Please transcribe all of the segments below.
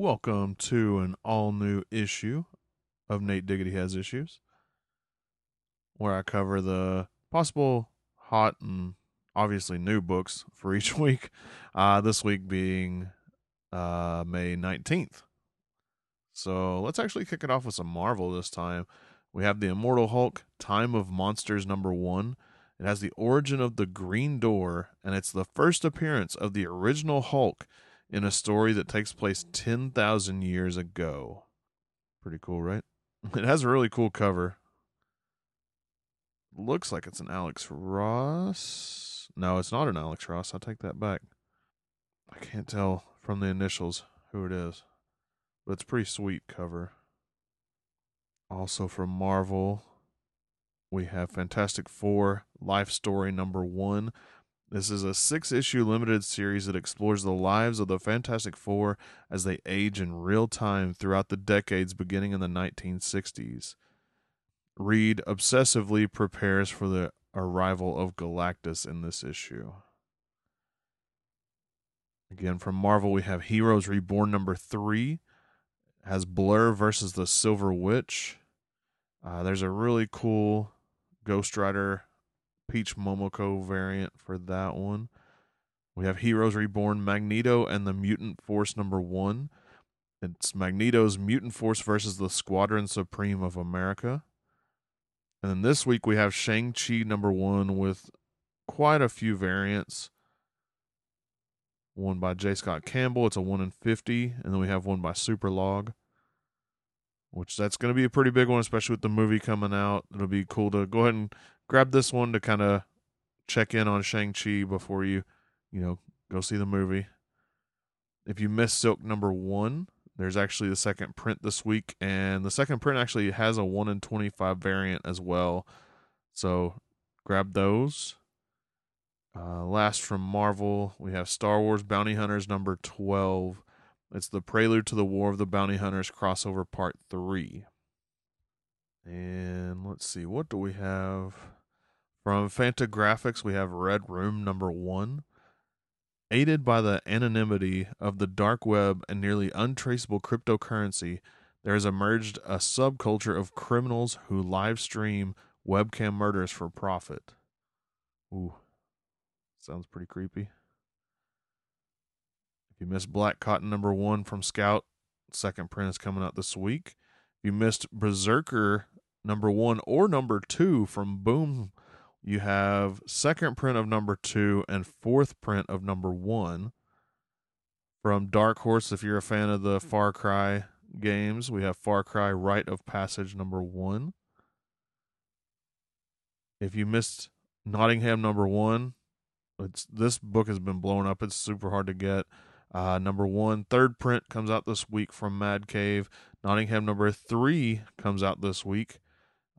Welcome to an all new issue of Nate Diggity Has Issues, where I cover the possible hot and obviously new books for each week. Uh, this week being uh, May 19th. So let's actually kick it off with some Marvel this time. We have The Immortal Hulk, Time of Monsters number one. It has the origin of the Green Door, and it's the first appearance of the original Hulk in a story that takes place 10,000 years ago. Pretty cool, right? It has a really cool cover. Looks like it's an Alex Ross. No, it's not an Alex Ross. I take that back. I can't tell from the initials who it is, but it's pretty sweet cover. Also from Marvel, we have Fantastic Four Life Story number one. This is a six issue limited series that explores the lives of the Fantastic Four as they age in real time throughout the decades beginning in the 1960s. Reed obsessively prepares for the arrival of Galactus in this issue. Again, from Marvel, we have Heroes Reborn number three. Has Blur versus the Silver Witch. Uh, there's a really cool Ghost Rider Peach Momoko variant for that one. We have Heroes Reborn Magneto and the Mutant Force number one. It's Magneto's Mutant Force versus the Squadron Supreme of America. And then this week we have Shang-Chi number one with quite a few variants. One by J. Scott Campbell. It's a 1 in 50. And then we have one by Superlog, which that's going to be a pretty big one, especially with the movie coming out. It'll be cool to go ahead and grab this one to kind of check in on Shang-Chi before you, you know, go see the movie. If you missed Silk number one, there's actually the second print this week, and the second print actually has a 1 in 25 variant as well. So grab those. Uh, last from Marvel, we have Star Wars Bounty Hunters number 12. It's the Prelude to the War of the Bounty Hunters crossover part 3. And let's see, what do we have? From Fantagraphics, we have Red Room number one. Aided by the anonymity of the dark web and nearly untraceable cryptocurrency, there has emerged a subculture of criminals who live stream webcam murders for profit. Ooh, sounds pretty creepy. If you missed Black Cotton number one from Scout, second print is coming out this week. If you missed Berserker number one or number two from Boom you have second print of number two and fourth print of number one. From Dark Horse, if you're a fan of the Far Cry games, we have Far Cry Rite of Passage number one. If you missed Nottingham number one, it's this book has been blown up. It's super hard to get. Uh, number one, third print comes out this week from Mad Cave. Nottingham number three comes out this week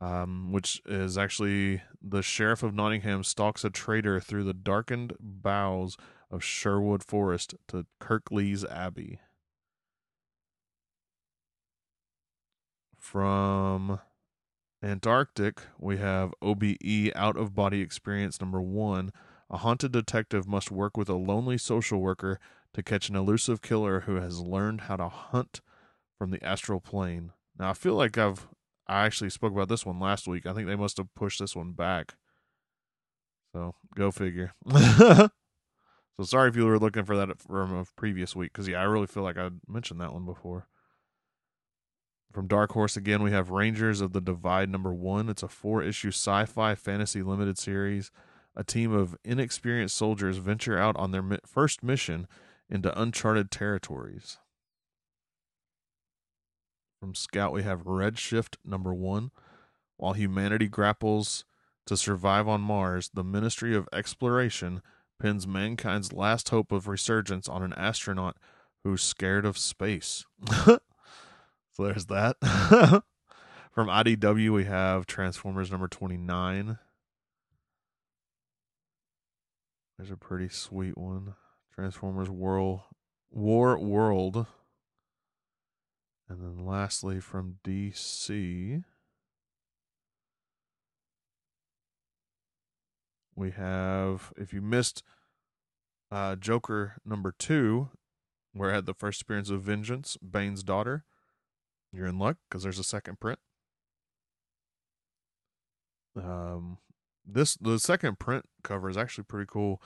um, which is actually the sheriff of Nottingham stalks a traitor through the darkened boughs of Sherwood Forest to Kirklees Abbey. From Antarctic, we have OBE Out of Body Experience number one. A haunted detective must work with a lonely social worker to catch an elusive killer who has learned how to hunt from the astral plane. Now, I feel like I've I actually spoke about this one last week. I think they must have pushed this one back. So go figure. so sorry if you were looking for that from a previous week, because yeah, I really feel like I mentioned that one before. From Dark Horse again, we have Rangers of the Divide number one. It's a four issue sci fi fantasy limited series. A team of inexperienced soldiers venture out on their first mission into uncharted territories. From Scout, we have Redshift number one. While humanity grapples to survive on Mars, the Ministry of Exploration pins mankind's last hope of resurgence on an astronaut who's scared of space. so there's that. From IDW, we have Transformers number 29. There's a pretty sweet one. Transformers World War World and then lastly from DC, we have, if you missed uh, Joker number two, where it had the first appearance of Vengeance, Bane's daughter. You're in luck because there's a second print. Um, this the second print cover is actually pretty cool.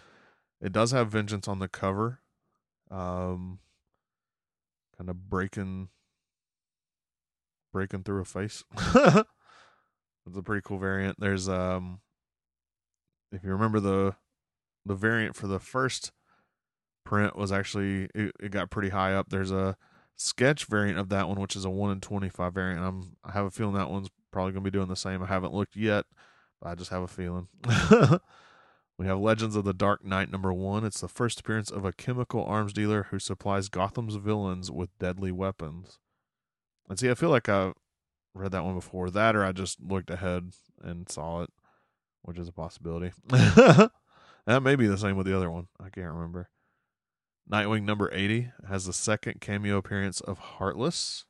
It does have Vengeance on the cover. Um, kind of breaking breaking through a face. it's a pretty cool variant. There's um if you remember the the variant for the first print was actually it, it got pretty high up. There's a sketch variant of that one, which is a one in twenty five variant. I'm I have a feeling that one's probably gonna be doing the same. I haven't looked yet, but I just have a feeling. we have Legends of the Dark Knight number one. It's the first appearance of a chemical arms dealer who supplies Gotham's villains with deadly weapons. And see, I feel like I read that one before that, or I just looked ahead and saw it, which is a possibility. that may be the same with the other one. I can't remember. Nightwing number 80 has the second cameo appearance of Heartless.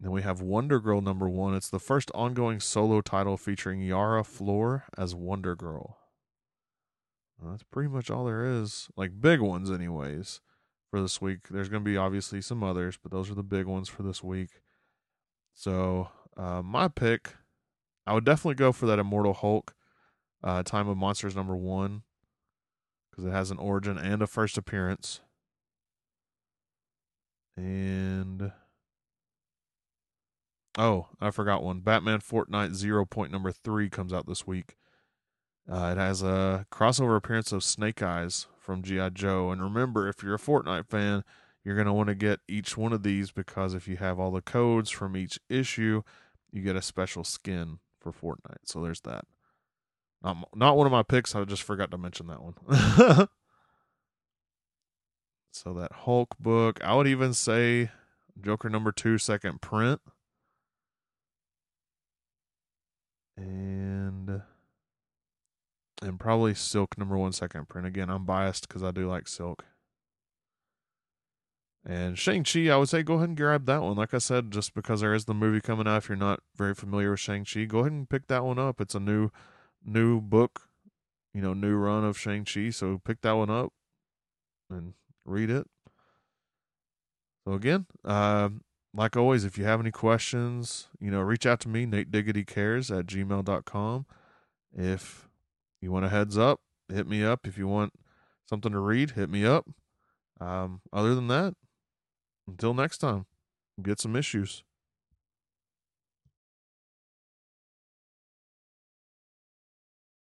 Then we have Wonder Girl number one. It's the first ongoing solo title featuring Yara Flor as Wonder Girl. Well, that's pretty much all there is. Like big ones, anyways for this week. There's going to be obviously some others, but those are the big ones for this week. So, uh, my pick, I would definitely go for that Immortal Hulk, uh, Time of Monsters number one, because it has an origin and a first appearance. And. Oh, I forgot one. Batman Fortnite Zero Point number three comes out this week. Uh, it has a crossover appearance of Snake Eyes from G.I. Joe. And remember, if you're a Fortnite fan, you're going to want to get each one of these because if you have all the codes from each issue, you get a special skin for Fortnite. So there's that. Not, not one of my picks. I just forgot to mention that one. so that Hulk book, I would even say Joker number two, second print. And and probably Silk number one second print. Again, I'm biased because I do like Silk. And Shang-Chi, I would say go ahead and grab that one. Like I said, just because there is the movie coming out, if you're not very familiar with Shang-Chi, go ahead and pick that one up. It's a new new book, you know, new run of Shang-Chi. So pick that one up and read it. So again, uh, like always, if you have any questions, you know, reach out to me, Nate Diggity Cares at gmail.com. If you want a heads up, hit me up. If you want something to read, hit me up. Um, other than that, until next time, get some issues.